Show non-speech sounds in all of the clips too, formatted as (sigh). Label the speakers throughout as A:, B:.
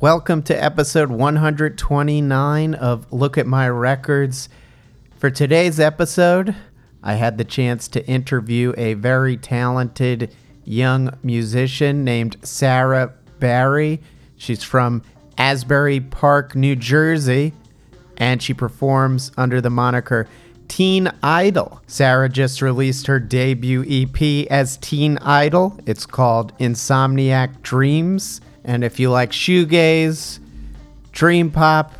A: Welcome to episode 129 of Look at My Records. For today's episode, I had the chance to interview a very talented young musician named Sarah Barry. She's from Asbury Park, New Jersey, and she performs under the moniker Teen Idle. Sarah just released her debut EP as Teen Idle. It's called Insomniac Dreams. And if you like shoegaze, dream pop,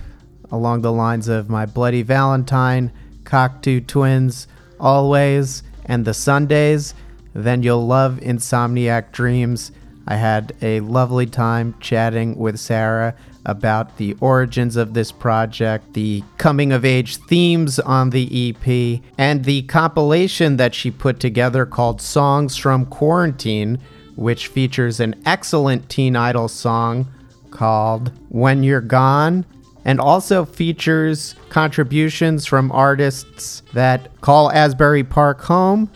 A: along the lines of My Bloody Valentine, Cocteau Twins, Alvvays, and The Sundays, then you'll love Insomniac Dreams. I had a lovely time chatting with Sarah about the origins of this project, the coming of age themes on the EP, and the compilation that she put together called Songs from Quarantine, which features an excellent teen idle song called When You're Gone and also features contributions from artists that call Asbury Park home,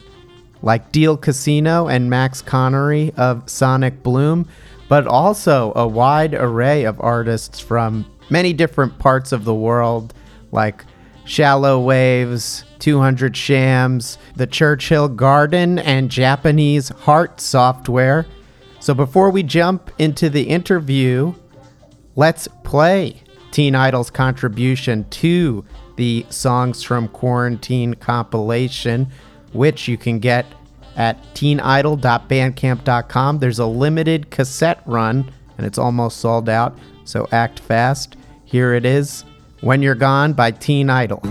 A: like Deal Casino and Max Connery of Sonic Bloom, but also a wide array of artists from many different parts of the world, like Shallow Waves, 200 Shams, the Churchill Garden, and Japanese Heart Software. So before we jump into the interview, let's play Teen Idle's contribution to the Songs from Quarantine compilation, which you can get at teenidle.bandcamp.com. There's a limited cassette run, and it's almost sold out, so act fast. Here it is When You're Gone by Teen Idle.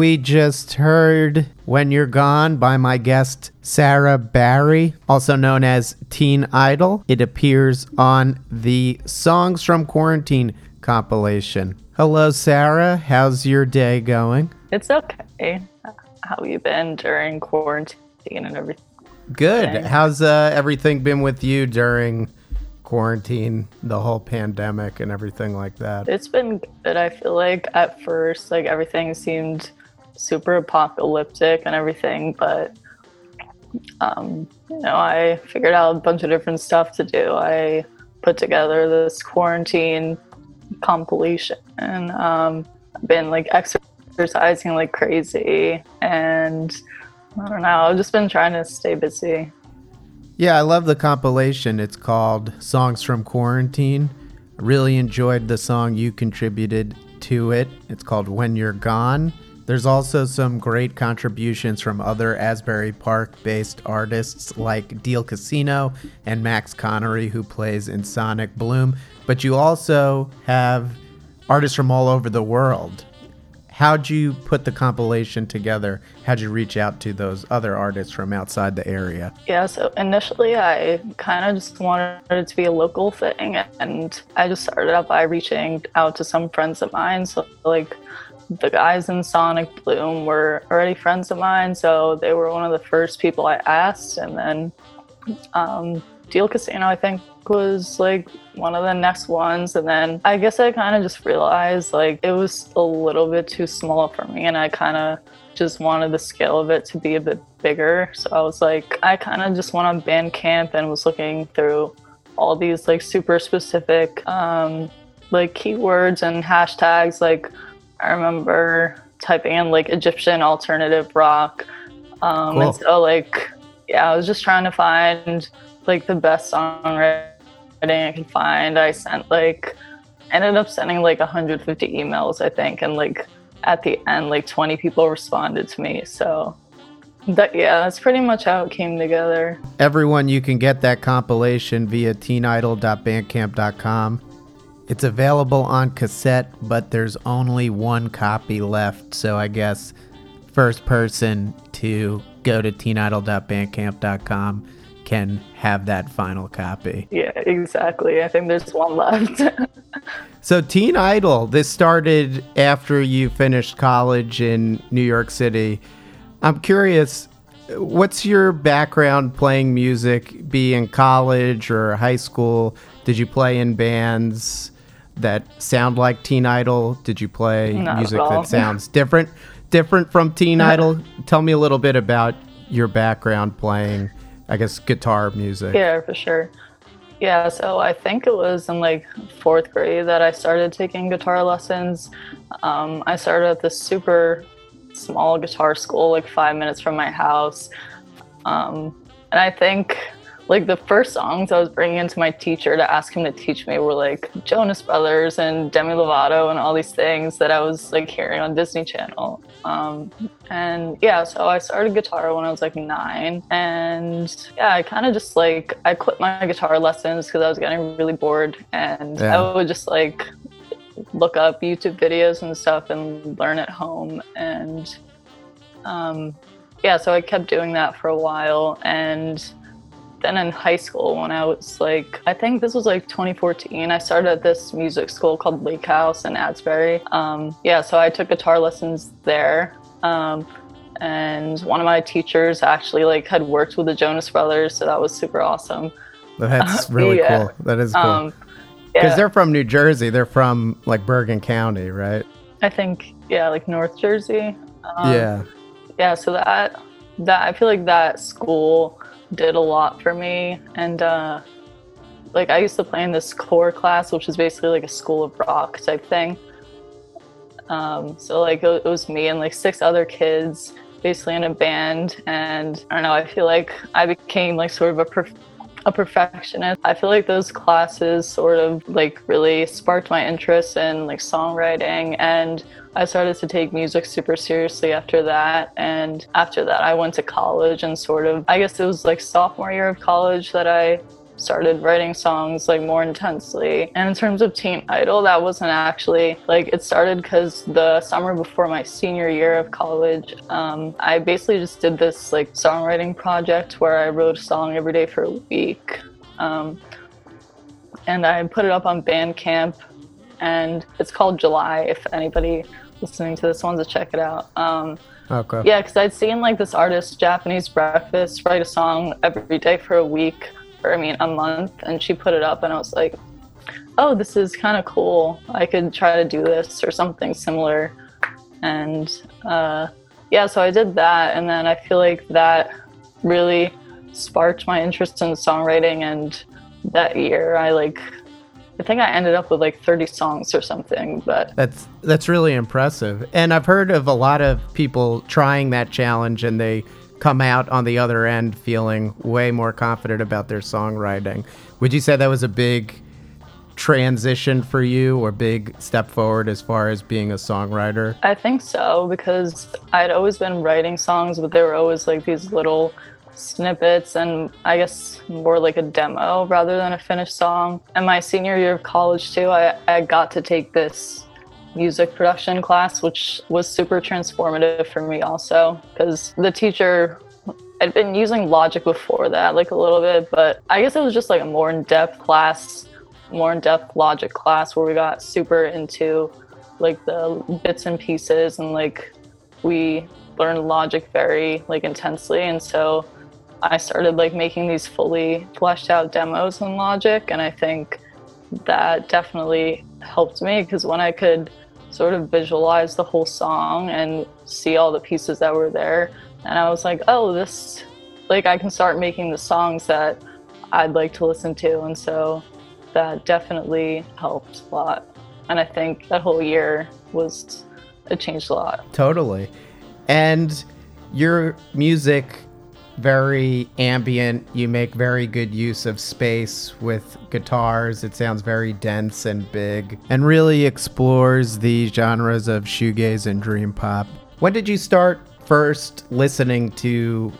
A: We just heard When You're Gone by my guest Sarah Barry, also known as Teen Idle. It appears on the Songs from Quarantine compilation. Hello, Sarah. How's your day going?
B: It's okay. How have you been during quarantine and everything?
A: Good. How's uh, everything been with you during quarantine, the whole pandemic, and everything like that?
B: It's been good. I feel like at first, like everything seemed super apocalyptic and everything, but um, you know, I figured out a bunch of different stuff to do. I put together this quarantine compilation and um, I've been like exercising like crazy and I don't know, I've just been trying to stay busy.
A: Yeah, I love the compilation. It's called Songs from Quarantine. Really enjoyed the song you contributed to it. It's called When You're Gone. There's also some great contributions from other Asbury Park based artists like Deal Casino and Max Connery, who plays in Sonic Bloom. But you also have artists from all over the world how'd you put the compilation together? How'd you reach out to those other artists from outside the area?
B: Yeah, so initially I kind of just wanted it to be a local thing, and I just started out by reaching out to some friends of mine. So, like, the guys in Sonic Bloom were already friends of mine, so they were one of the first people I asked, and then um, Deal Casino, I think, was like one of the next ones. And then I guess I kind of just realized like it was a little bit too small for me. And I kind of just wanted the scale of it to be a bit bigger. So I was like, I kind of just went on Bandcamp and was looking through all these like super specific um, like keywords and hashtags. Like I remember typing in like Egyptian alternative rock. Um, cool. And so like, yeah, I was just trying to find like the best songwriting I could find. I sent like ended up sending like 150 emails, I think, and like at the end, like 20 people responded to me. So that yeah, that's pretty much how it came together.
A: Everyone, you can get that compilation via teenidle.bandcamp.com. It's available on cassette, but there's only one copy left. So I guess first person to go to teenidle.bandcamp.com can have that final copy.
B: Yeah, exactly. I think there's one left. (laughs)
A: so, Teen Idle, this started after you finished college in New York City. I'm curious, what's your background playing music, be in college or high school? Did you play in bands that sound like Teen Idle? Did you play Not music that (laughs) sounds different different from Teen Idle? Tell me a little bit about your background playing I guess guitar music.
B: Yeah, for sure. Yeah, so I think it was in like fourth grade that I started taking guitar lessons. Um, I started at this super small guitar school, like five minutes from my house. Um, and I think like the first songs I was bringing into my teacher to ask him to teach me were like Jonas Brothers and Demi Lovato and all these things that I was like hearing on Disney Channel. Um, and yeah, so I started guitar when I was like nine, and yeah, I kind of just like I quit my guitar lessons because I was getting really bored, and yeah. I would just like look up YouTube videos and stuff and learn at home, and um, yeah, so I kept doing that for a while, and then in high school when I was like, I think this was like 2014, I started at this music school called Lake House in Asbury. Um, yeah, so I took guitar lessons there. Um, and one of my teachers actually like had worked with the Jonas Brothers, so that was super awesome.
A: That's (laughs) really yeah. cool. That is cool. Um, because yeah. they're from New Jersey. They're from like Bergen County, right?
B: I think yeah, like North Jersey.
A: Um, yeah.
B: Yeah. So that that I feel like that school did a lot for me. And uh, like I used to play in this core class, which is basically like a school of rock type thing. Um, so like it, was me and like six other kids basically in a band and I don't know I feel like I became like sort of a prof- a perfectionist. I feel like those classes sort of like really sparked my interest in like songwriting and I started to take music super seriously after that. And after that, I went to college and sort of, I guess it was like sophomore year of college that I started writing songs like more intensely. And in terms of Teen Idle, that wasn't actually like it started because the summer before my senior year of college, um, I basically just did this like songwriting project where I wrote a song every day for a week. Um, and I put it up on Bandcamp, and it's called July. If anybody listening to this wants to check it out. Um,
A: Okay.
B: yeah, because I'd seen like this artist, Japanese Breakfast, write a song every day for a week, I mean a month, and she put it up, and I was like, oh, this is kind of cool. I could try to do this or something similar. And uh, yeah, so I did that, and then I feel like that really sparked my interest in songwriting. And that year, I like, I think I ended up with like 30 songs or something, but
A: That's that's really impressive. And I've heard of a lot of people trying that challenge and they come out on the other end feeling way more confident about their songwriting. Would you say that was a big transition for you or big step forward as far as being a songwriter?
B: I think so because I'd always been writing songs, but they were always like these little snippets and I guess more like a demo rather than a finished song. And my senior year of college too, I, I got to take this music production class, which was super transformative for me also because the teacher I'd been using Logic before that, like a little bit, but I guess it was just like a more in depth class, more in depth Logic class where we got super into like the bits and pieces and like we learned Logic very like intensely. And so I started like making these fully fleshed out demos in Logic. And I think that definitely helped me because when I could sort of visualize the whole song and see all the pieces that were there, and I was like, oh, this, like, I can start making the songs that I'd like to listen to. And so that definitely helped a lot. And I think that whole year was, it changed a lot.
A: Totally. And your music very ambient. You make very good use of space with guitars. It sounds very dense and big and really explores the genres of shoegaze and dream pop. When did you start first listening to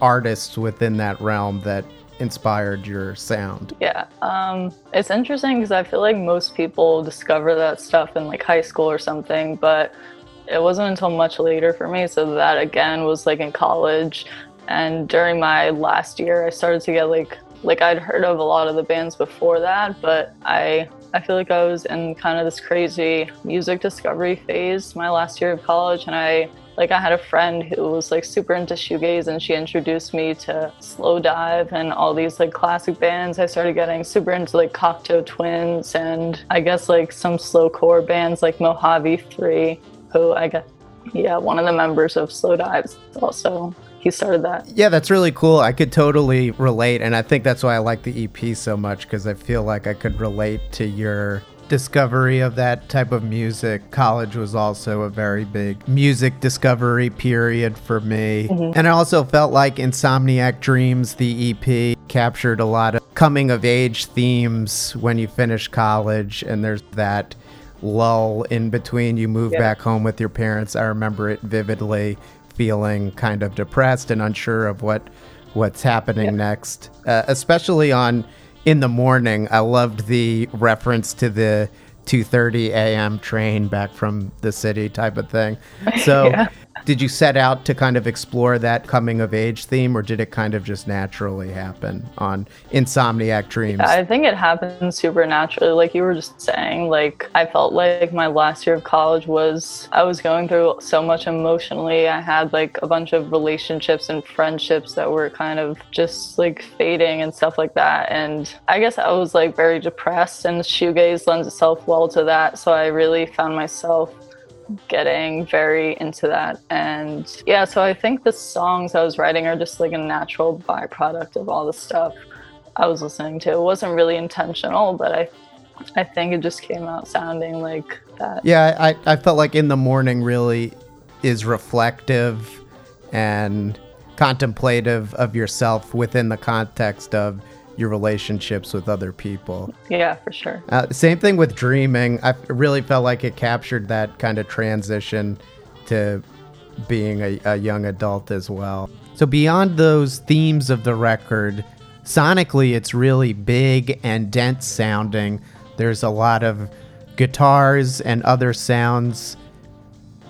A: artists within that realm that inspired your sound?
B: Yeah, um, it's interesting because I feel like most people discover that stuff in like high school or something, but it wasn't until much later for me. So that again was like in college, and during my last year, I started to get like like I'd heard of a lot of the bands before that, but I I feel like I was in kind of this crazy music discovery phase my last year of college, and I like I had a friend who was like super into shoegaze and she introduced me to Slowdive and all these like classic bands. I started getting super into like Cocteau Twins and I guess like some slowcore bands like Mojave 3 who I guess yeah, one of the members of Slowdive's also he started that.
A: Yeah, that's really cool. I could totally relate and I think that's why I like the EP so much cuz I feel like I could relate to your discovery of that type of music. College was also a very big music discovery period for me.
B: Mm-hmm.
A: And I also felt like Insomniac Dreams, the EP, captured a lot of coming of age themes when you finish college. And there's that lull in between. You move
B: Yeah.
A: back home with your parents. I remember it vividly feeling kind of depressed and unsure of what what's happening
B: Yeah.
A: next uh, especially on in the morning i loved the reference to the 2:30 a.m. train back from the city type of thing (laughs) so
B: Yeah.
A: Did you set out to kind of explore that coming of age theme or did it kind of just naturally happen on insomniac dreams
B: I think it happened super naturally. Like you were just saying, like I felt like my last year of college was, I was going through so much emotionally. I had like a bunch of relationships and friendships that were kind of just like fading and stuff like that. And I guess I was like very depressed, and shoegaze lends itself well to that. So I really found myself getting very into that. And yeah, so I think the songs I was writing are just like a natural byproduct of all the stuff I was listening to. It wasn't really intentional, but I I think it just came out sounding like that.
A: Yeah, I, I felt like in the morning really is reflective and contemplative of yourself within the context of your relationships with other people.
B: Yeah, for sure.
A: Uh, same thing with dreaming. I really felt like it captured that kind of transition to being a, a young adult as well. So, beyond those themes of the record, sonically it's really big and dense sounding. There's a lot of guitars and other sounds.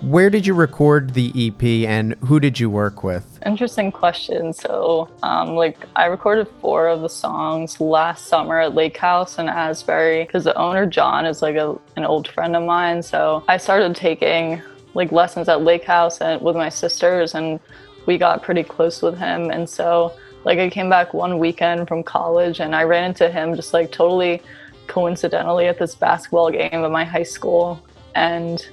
A: Where did you record the EP and who did you work with?
B: Interesting question. So, um, like, I recorded four of the songs last summer at Lake House in Asbury because the owner, John, is like a, an old friend of mine. So, I started taking like lessons at Lake House and with my sisters, and we got pretty close with him. And so, like, I came back one weekend from college and I ran into him just like totally coincidentally at this basketball game at my high school. And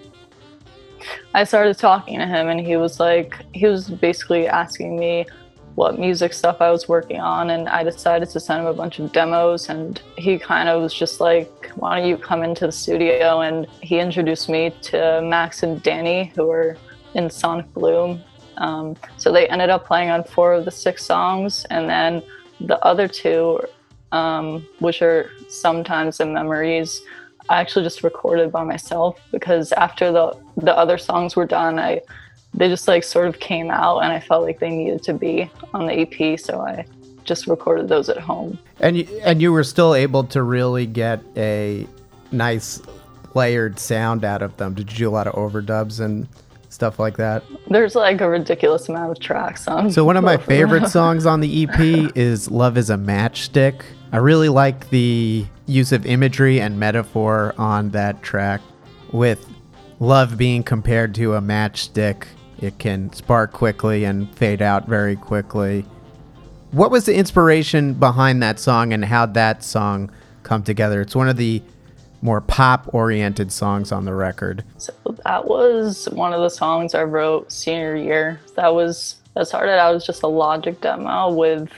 B: I started talking to him, and he was like, he was basically asking me what music stuff I was working on, and I decided to send him a bunch of demos. And he kind of was just like, "Why don't you come into the studio?" And he introduced me to Max and Danny, who were in Sonic Bloom. Um, so they ended up playing on four of the six songs, and then the other two, um, which are sometimes in memories, I actually just recorded by myself because after the the other songs were done, I they just like sort of came out and I felt like they needed to be on the EP, so I just recorded those at home.
A: And you, and you were still able to really get a nice layered sound out of them. Did you do a lot of overdubs and stuff like that?
B: There's like a ridiculous amount of tracks on.
A: So one of my favorite (laughs) songs on the EP is "Love Is a Matchstick." I really like the use of imagery and metaphor on that track with love being compared to a matchstick. It can spark quickly and fade out very quickly. What was the inspiration behind that song and how that song come together? It's one of the more pop oriented songs on the record.
B: So that was one of the songs I wrote senior year. That was that started out as just a logic demo with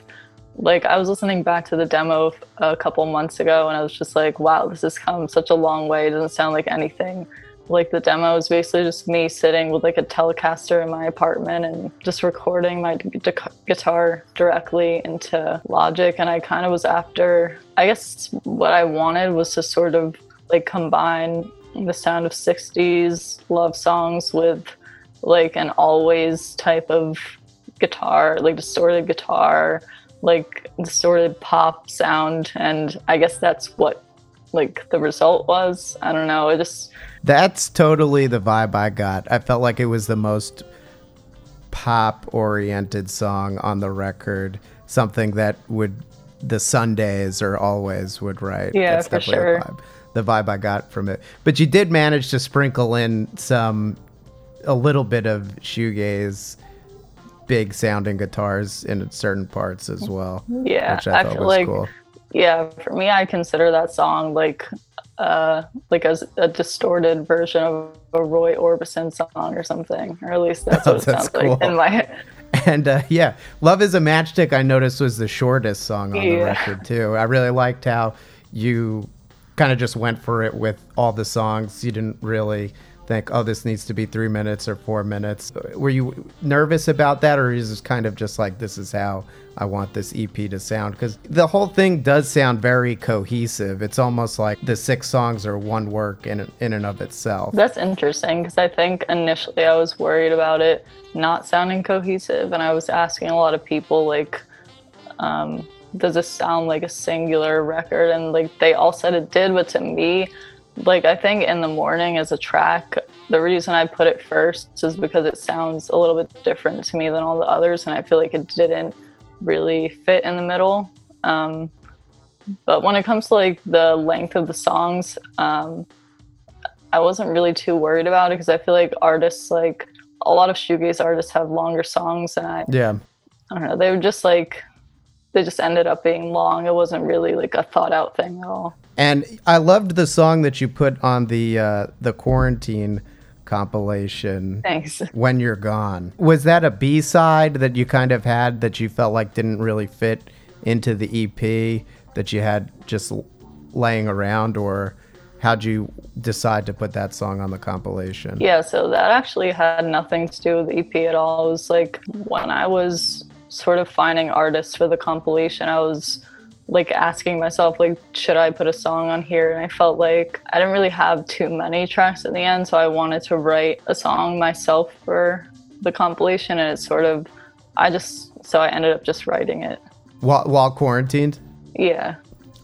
B: like I was listening back to the demo a couple months ago and I was just like, wow, this has come such a long way. It doesn't sound like anything. Like the demo is basically just me sitting with like a Telecaster in my apartment and just recording my d- guitar directly into Logic. And I kind of was after, I guess what I wanted was to sort of like combine the sound of 60s love songs with like an Alvvays type of guitar, like distorted guitar like distorted pop sound. And i guess that's what like the result was. I don't know. It just
A: that's totally the vibe i got i felt like it was the most pop oriented song on the record something that would the sundays or Alvvays would write
B: yeah that's for sure
A: vibe, the vibe i got from it but you did manage to sprinkle in some a little bit of shoegaze big sounding guitars in certain parts as well.
B: Yeah, I, I, feel like cool. yeah, for me, I consider that song like uh like as a distorted version of a Roy Orbison song or something, or at least that's (laughs) what oh, it sounds cool. like in my head. (laughs)
A: And uh, yeah, "Love Is a Matchstick" I noticed was the shortest song on yeah. the record too. I really liked how you kind of just went for it with all the songs. You didn't really think, oh, this needs to be three minutes or four minutes. Were you nervous about that, or is this kind of just like, this is how I want this EP to sound? Because the whole thing does sound very cohesive. It's almost like the six songs are one work in, in and of itself.
B: That's interesting because I think initially I was worried about it not sounding cohesive, and I was asking a lot of people, like, um, does this sound like a singular record? And like they all said it did, but to me, like I think in the morning as a track, the reason I put it first is because it sounds a little bit different to me than all the others, and I feel like it didn't really fit in the middle. Um, but when it comes to like the length of the songs, um, I wasn't really too worried about it because I feel like artists like a lot of shoegaze artists have longer songs, and I
A: yeah,
B: I don't know, they were just like they just ended up being long. It wasn't really like a thought out thing at all.
A: And I loved the song that you put on the uh, the quarantine compilation.
B: Thanks.
A: When you're gone, was that a B side that you kind of had that you felt like didn't really fit into the EP that you had just laying around, or how'd you decide to put that song on the compilation?
B: Yeah, so that actually had nothing to do with the EP at all. It was like when I was sort of finding artists for the compilation, I was like asking myself like should i put a song on here and i felt like i didn't really have too many tracks at the end so i wanted to write a song myself for the compilation and it's sort of i just so i ended up just writing it
A: while, while quarantined.
B: Yeah.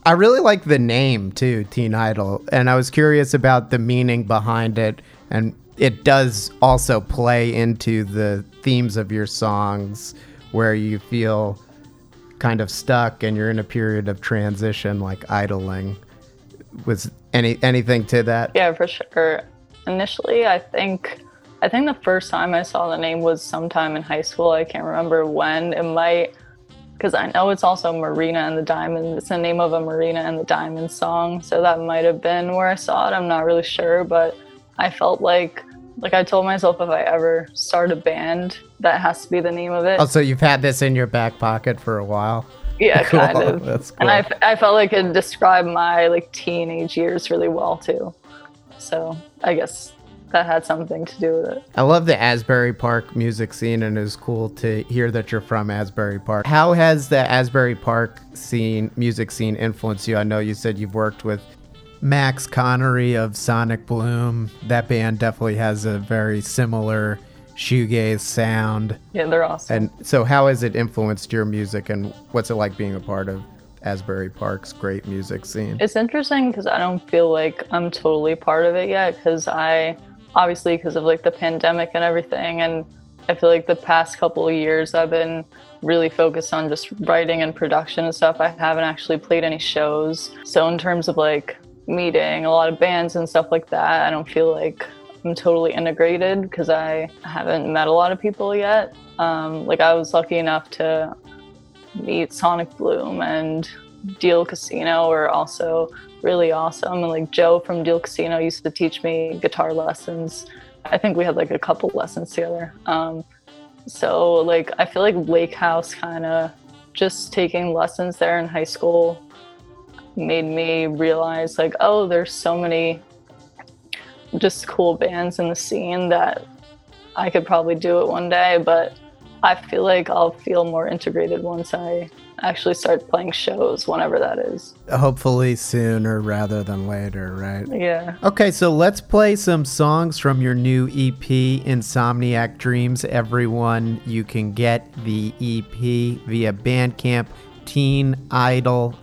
A: I really like the name too, Teen Idle, and I was curious about the meaning behind it, and it does also play into the themes of your songs, where you feel kind of stuck and you're in a period of transition, like idling. Was any anything to that?
B: Yeah, for sure. Initially, I think I think the first time I saw the name was sometime in high school. I can't remember when. It might because I know it's also Marina and the Diamond. It's the name of a Marina and the Diamond song. So that might have been where I saw it. I'm not really sure, but I felt like like I told myself if I ever start a band, that has to be the name of it.
A: Oh, so you've had this in your back pocket for a while.
B: Yeah, (laughs)
A: Cool.
B: kind of. (laughs)
A: That's cool.
B: And I, I felt like it described my like teenage years really well too. So I guess that had something to do with it.
A: I love the Asbury Park music scene, and it was cool to hear that you're from Asbury Park. How has the Asbury Park scene, music scene, influenced you? I know you said you've worked with Max Connery of Sonic Bloom. That band definitely has a very similar shoegaze sound.
B: Yeah, they're awesome.
A: And so, how has it influenced your music, and what's it like being a part of Asbury Park's great music scene?
B: It's interesting because I don't feel like I'm totally part of it yet because I obviously because of like the pandemic and everything and I feel like the past couple of years I've been really focused on just writing and production and stuff. I haven't actually played any shows. So in terms of like meeting a lot of bands and stuff like that, I don't feel like I'm totally integrated because I haven't met a lot of people yet. Um, like I was lucky enough to meet Sonic Bloom and Deal Casino were also really awesome. And like Joe from Deal Casino used to teach me guitar lessons. I think we had like a couple lessons together. Um, so like I feel like Lake House kind of just taking lessons there in high school made me realize like oh there's so many just cool bands in the scene that I could probably do it one day, but I feel like I'll feel more integrated once I actually start playing shows, whenever that is.
A: Hopefully sooner rather than later, right?
B: Yeah.
A: Okay, so let's play some songs from your new EP, Insomniac Dreams. Everyone, you can get the EP via Bandcamp, Teen Idle,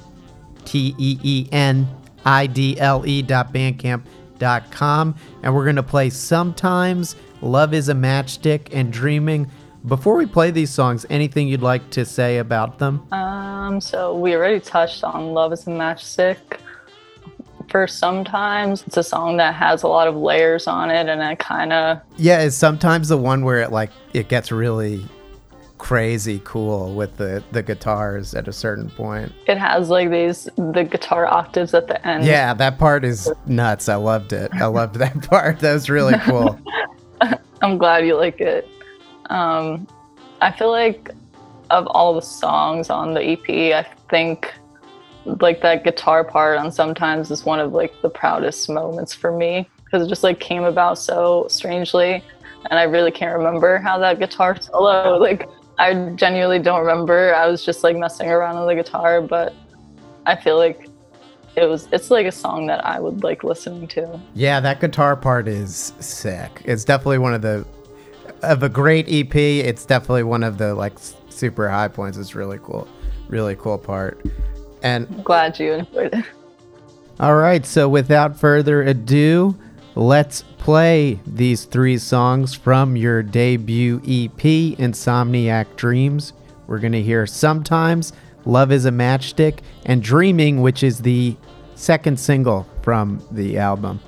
A: T E E N I D L E dot bandcamp dot com. And we're going to play Sometimes, Love is a Matchstick, and Dreaming. Before we play these songs, anything you'd like to say about them?
B: Um, so we already touched on Love is a Matchstick. For sometimes it's a song that has a lot of layers on it and it kind of
A: Yeah, it's sometimes the one where it like it gets really crazy cool with the the guitars at a certain point.
B: it has like these the guitar octaves at the end.
A: Yeah, that part is nuts. I loved it. I loved that (laughs) part. That was really cool. (laughs)
B: I'm glad you like it. Um, I feel like of all the songs on the EP, I think like that guitar part on sometimes is one of like the proudest moments for me because it just like came about so strangely and I really can't remember how that guitar solo like I genuinely don't remember. I was just like messing around on the guitar, but I feel like it was it's like a song that I would like listening to.
A: yeah, that guitar part is sick. It's definitely one of the of a great EP. It's definitely one of the like super high points. It's really cool. Really cool part. And
B: I'm glad you enjoyed it.
A: All right, so without further ado, let's play these three songs from your debut EP, Insomniac Dreams. We're going to hear Sometimes, Love is a Matchstick, and Dreaming, which is the second single from the album.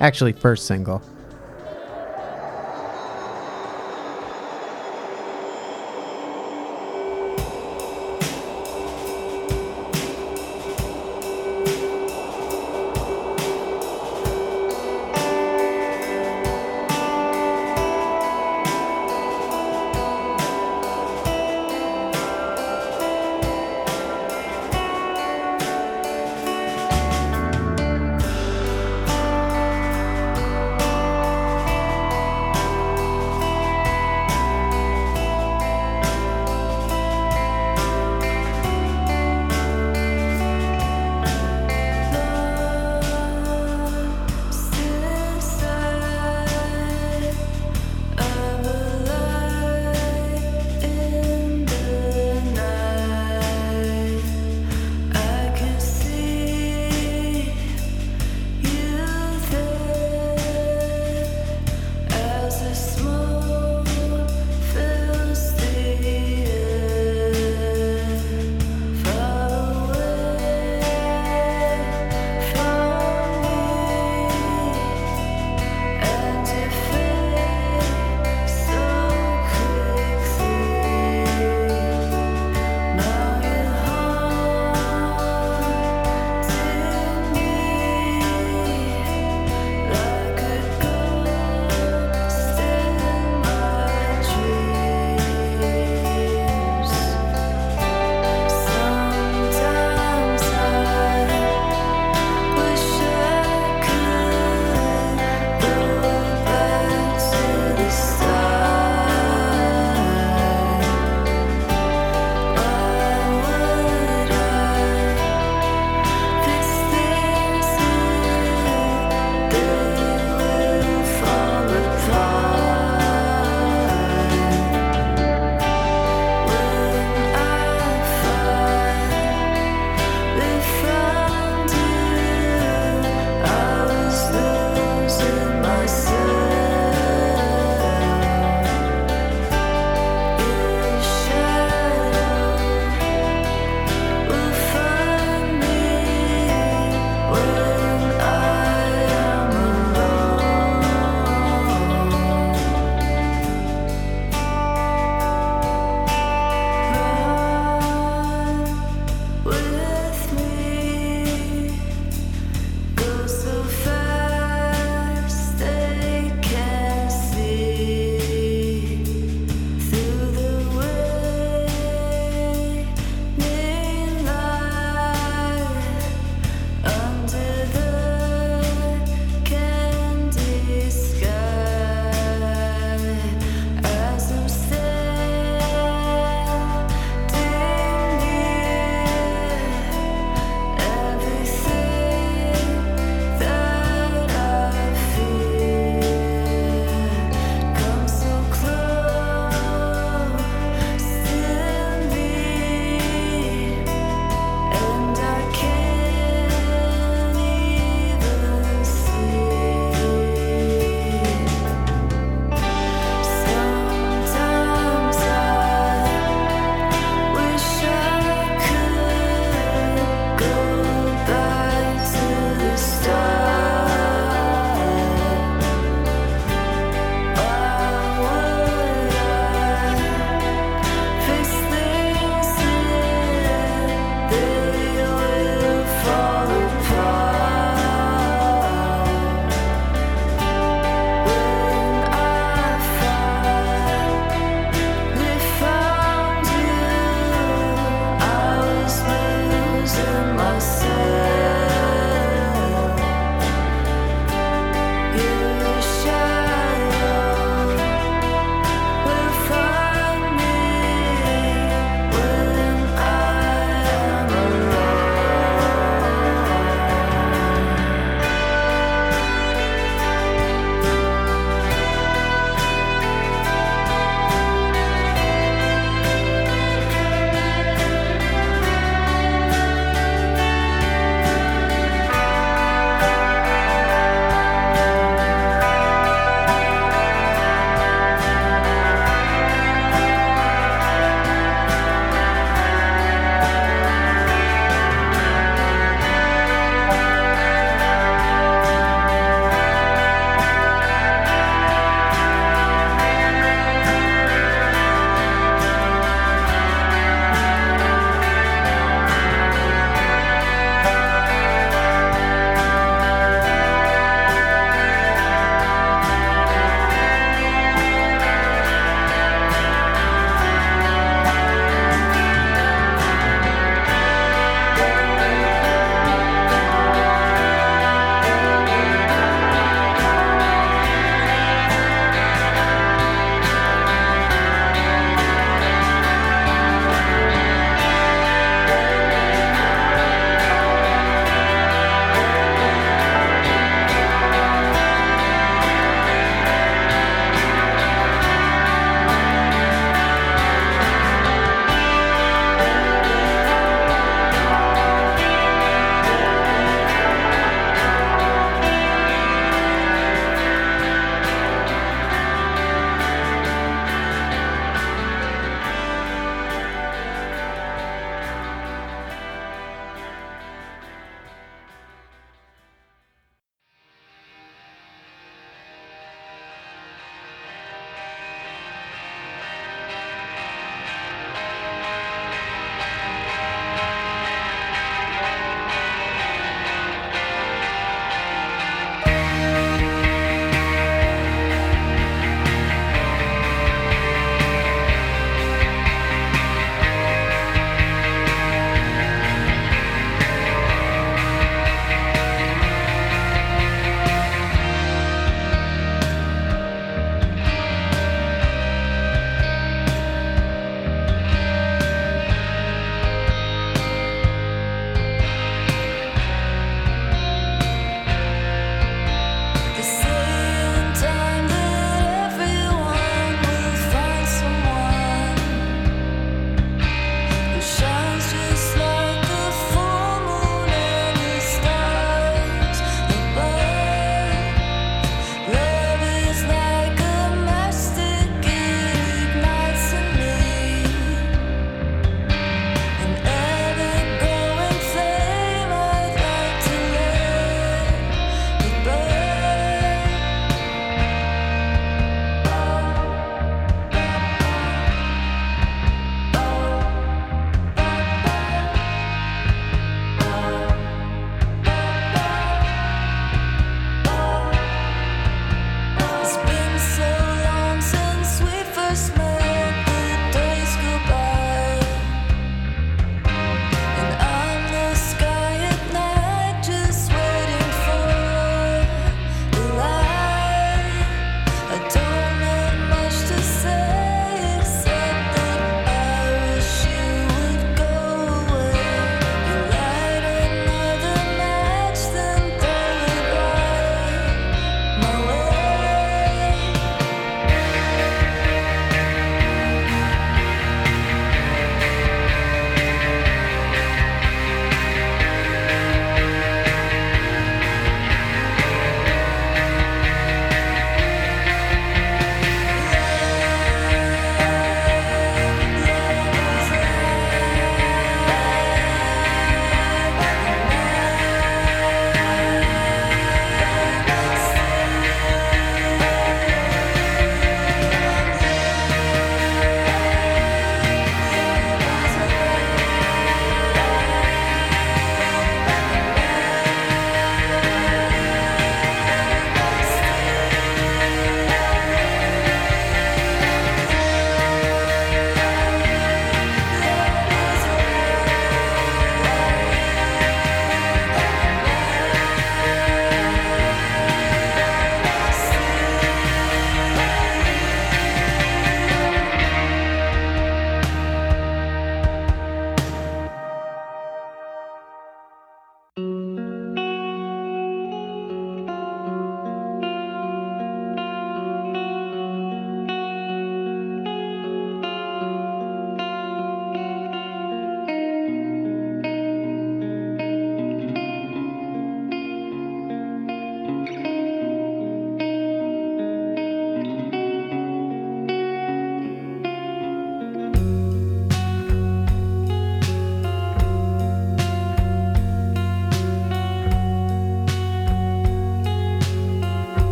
A: Actually, first single.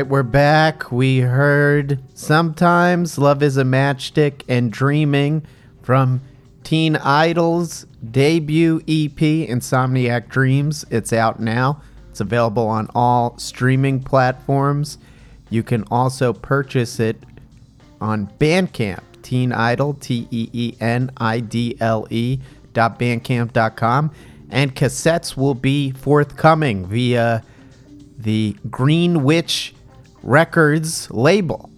A: Right, we're back. We heard Sometimes Love is a Matchstick and Dreaming from Teen Idle's debut EP, Insomniac Dreams. It's out now. It's available on all streaming platforms. You can also purchase it on Bandcamp, Teen Idle, T E E N I D L E dot bandcamp.com. And cassettes will be forthcoming via the Green Witch Records label.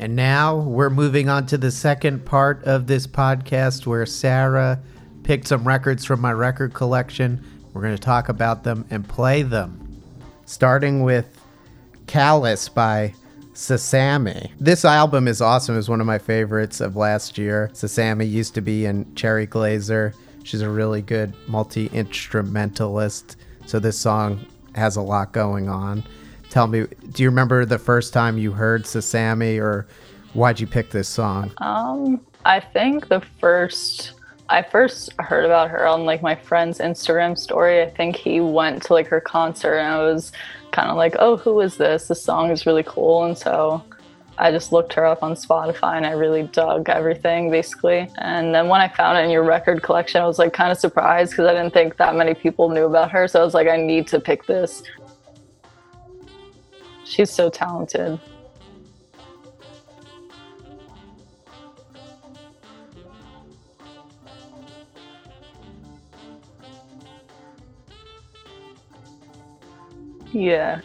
A: And now we're moving on to the second part of this podcast where Sarah picked some records from my record collection. We're going to talk about them and play them. Starting with Callous by Sasami. This album is awesome. It's one of my favorites of last year. Sasami used to be in Cherry Glazerr. She's a really good multi instrumentalist. So this song has a lot going on. Tell me, do you remember the first time you heard Sasami or why'd you pick this song?
B: Um, I think the first I first heard about her on like my friend's Instagram story. I think he went to like her concert and I was kind of like, "Oh, who is this? This song is really cool." And so I just looked her up on Spotify and I really dug everything basically. And then when I found it in your record collection, I was like kind of surprised because I didn't think that many people knew about her. So I was like, I need to pick this. She's so talented. Yeah.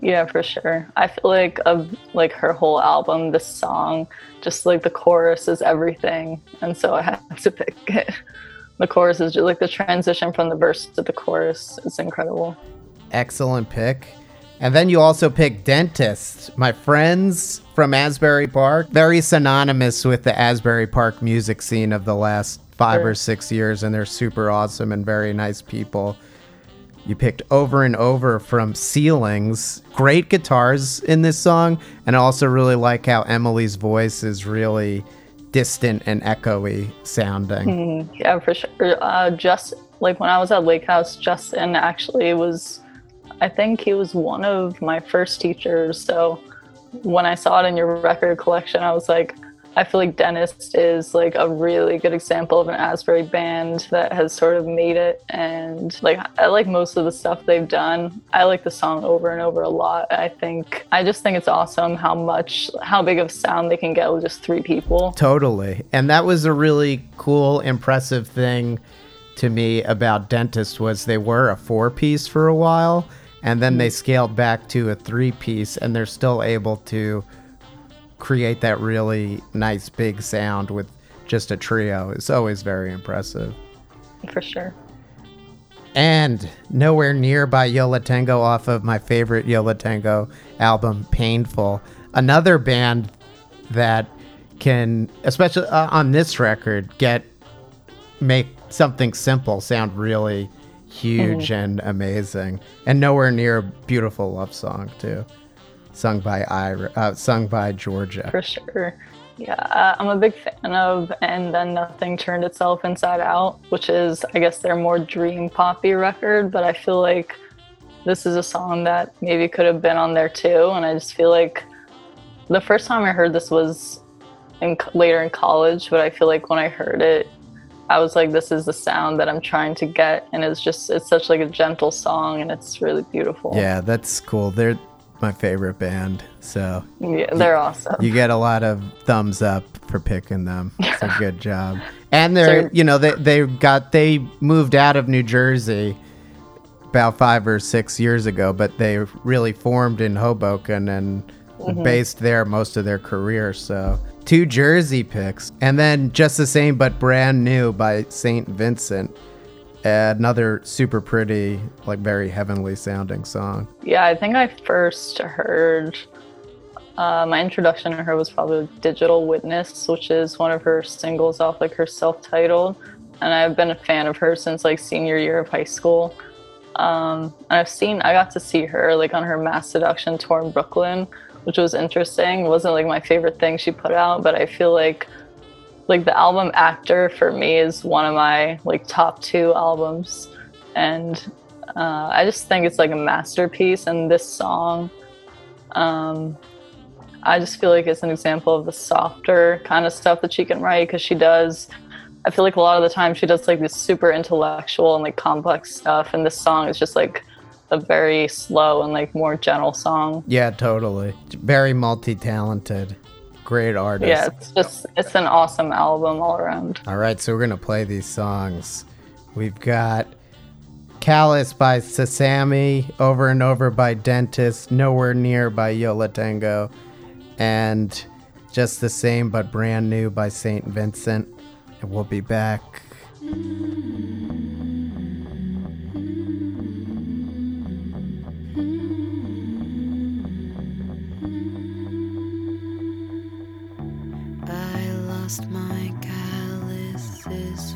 B: Yeah, for sure. I feel like of like her whole album, the song, just like the chorus is everything, and so I had (laughs) to pick it. The chorus is just like the transition from the verse to the chorus is incredible.
A: Excellent pick. And then you also pick Dentist, my friends from Asbury Park, very synonymous with the Asbury Park music scene of the last five
B: Sure.
A: or six years, and they're super awesome and very nice people. You picked over and over from Ceilings. Great guitars in this song, and I also really like how Emily's voice is really distant and echoey sounding.
B: Yeah, for sure. Uh, just like when I was at Lake House, Justin actually was, I think he was one of my first teachers. So when I saw it in your record collection, I was like, I feel like Dentist is like a really good example of an Asbury band that has sort of made it. And like, I like most of the stuff they've done. I like the song over and over a lot. I think, I just think it's awesome how much, how big of sound they can get with just three people.
A: Totally. And that was a really cool, impressive thing to me about Dentist was they were a four piece for a while and then they scaled back to a three piece and they're still able to create that really nice big sound with just a trio. It's always very impressive.
B: For sure.
A: And Nowhere Near by Yo La Tengo off of my favorite Yo La Tengo album, Painful. Another band that can, especially uh, on this record, get make something simple sound really huge and amazing. And Nowhere Near a beautiful love song too, sung by Ira, uh, sung by Georgia.
B: For sure. Yeah, uh, I'm a big fan of And Then Nothing Turned Itself Inside Out, which is, I guess, their more dream poppy record, but I feel like this is a song that maybe could have been on there too. And I just feel like the first time I heard this was in, later in college, but I feel like when I heard it, I was like, this is the sound that I'm trying to get. And it's just, it's such like a gentle song and it's really beautiful.
A: Yeah, that's cool. They're my favorite band, so
B: Yeah, they're awesome.
A: You get a lot of thumbs up for picking them. (laughs) It's a good job. And they're,
B: So-
A: you know, they they got they moved out of New Jersey about 5 or 6 years ago, but they really formed in Hoboken and based there most of their career, so two Jersey picks. And then just the same but brand new by St. Vincent. Another super pretty, like very heavenly sounding song.
B: Yeah, I think I first heard uh, my introduction to her was probably Digital Witness, which is one of her singles off like her self-titled, and I've been a fan of her since like senior year of high school. Um, and I've seen, I got to see her like on her Masseduction tour in Brooklyn, which was interesting. It wasn't like my favorite thing she put out, but I feel like like the album Actor for me is one of my like top two albums, and Uh, I just think it's like a masterpiece, and this song, um, I just feel like it's an example of the softer kind of stuff that she can write because she does. I feel like a lot of the time she does like this super intellectual and like complex stuff, and this song is just like a very slow and like more gentle song.
A: Yeah, totally. Very multi-talented. Great artist.
B: Yeah, it's just it's an awesome album all around.
A: All right, so we're gonna play these songs. We've got Callous by Sasami, Over and Over by Dentist, Nowhere Near by Yo La Tengo, and Just the Same but Brand New by St. Vincent. And we'll be back.
C: I lost my calluses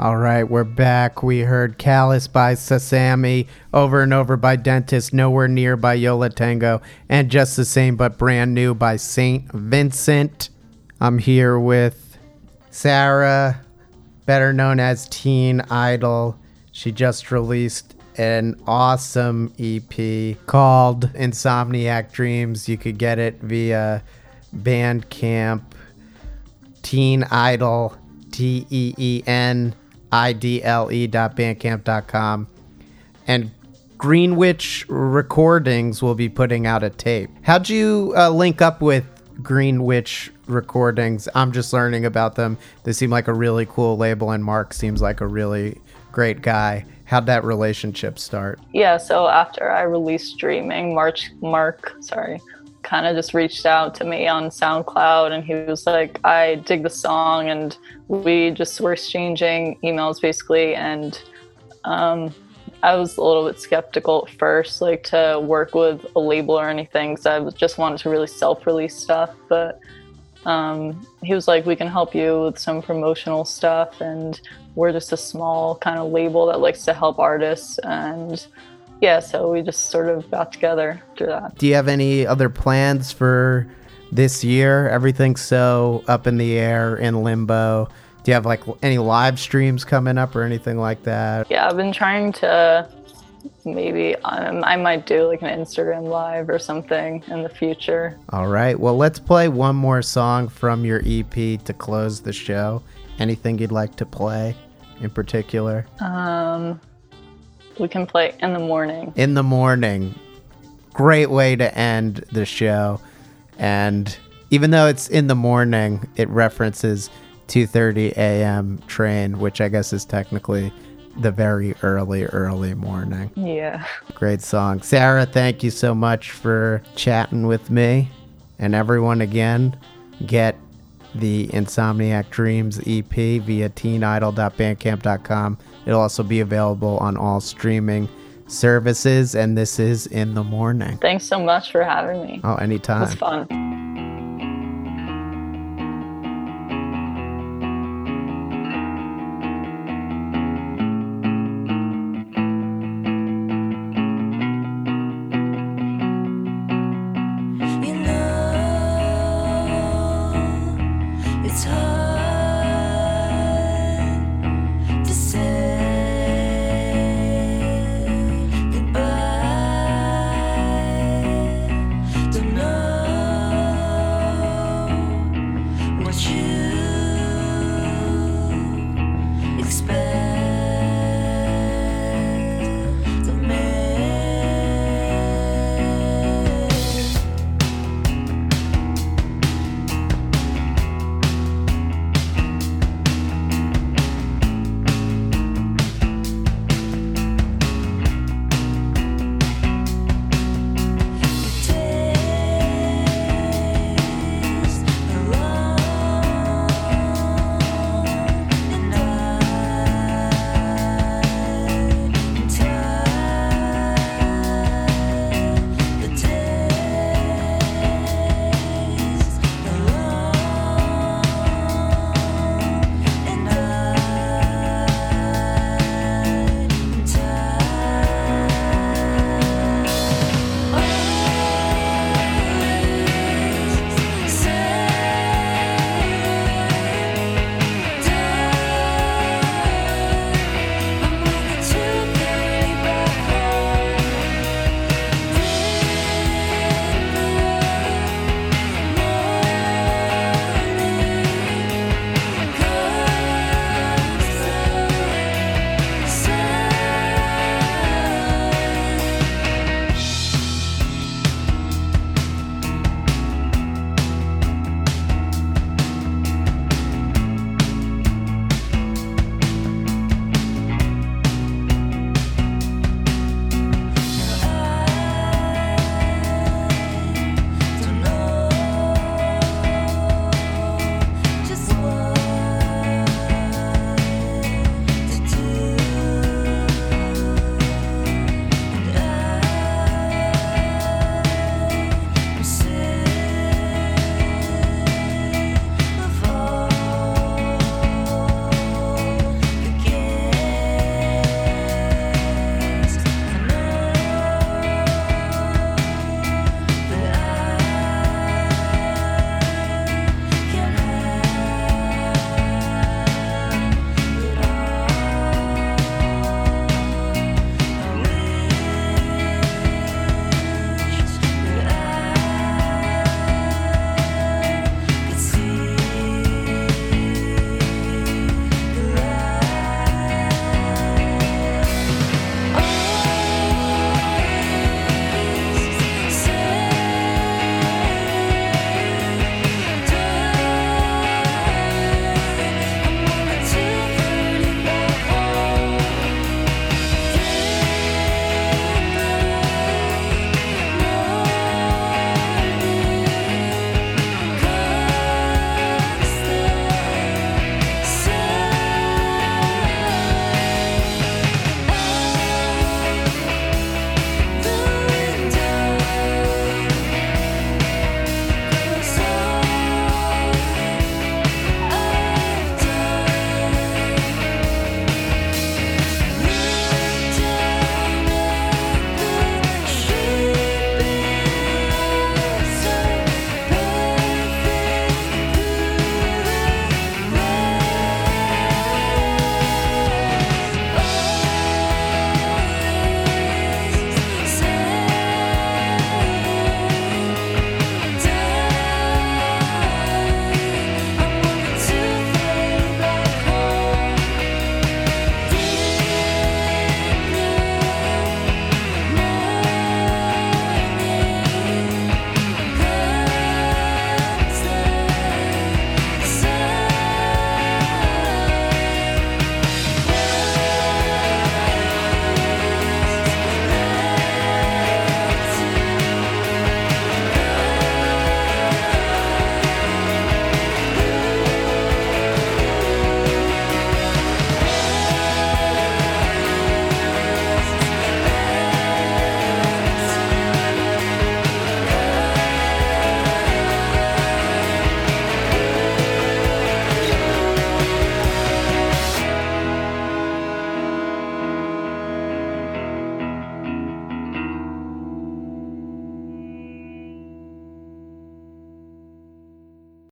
C: All
A: right, we're back. We heard Callous by Sasami, Over and Over by Dentist, Nowhere Near by Yo La Tengo, and Just the Same but Brand New by St. Vincent. I'm here with Sarah, better known as Teen Idle. She just released an awesome EP called Insomniac Dreams. You could get it via Bandcamp, Teen Idle, T E E N I D L dot And Greenwich Recordings will be putting out a tape. How'd you uh, link up with Greenwich Recordings? I'm just learning about them. They seem like a really cool label, and Mark seems like a really great guy. How'd that relationship start?
B: Yeah, so after I released Dreaming, March Mark, sorry, kind of just reached out to me on SoundCloud and he was like, I dig the song and we just were exchanging emails basically and um I was a little bit skeptical at first, like to work with a label or anything, because I just wanted to really self-release stuff. But um, he was like, "We can help you with some promotional stuff, and we're just a small kind of label that likes to help artists." And yeah, so we just sort of got together through that.
A: Do you have any other plans for this year? Everything's so up in the air, in limbo. Do you have like any live streams coming up or anything like that?
B: Yeah, I've been trying to maybe um, I might do like an Instagram live or something in the future.
A: All right. Well, let's play one more song from your EP to close the show. Anything you'd like to play in particular?
B: Um, we can play in the morning.
A: In the morning. Great way to end the show. And even though it's in the morning, it references 2:30 a.m. train, which I guess is technically the very early early morning.
B: Yeah.
A: Great song. Sarah, thank you so much for chatting with me. And everyone again, get the Insomniac Dreams EP via teenidle.bandcamp.com. It'll also be available on all streaming services. And this is In the Morning.
B: Thanks so much for having me.
A: Oh,
B: It
A: anytime.
B: was fun.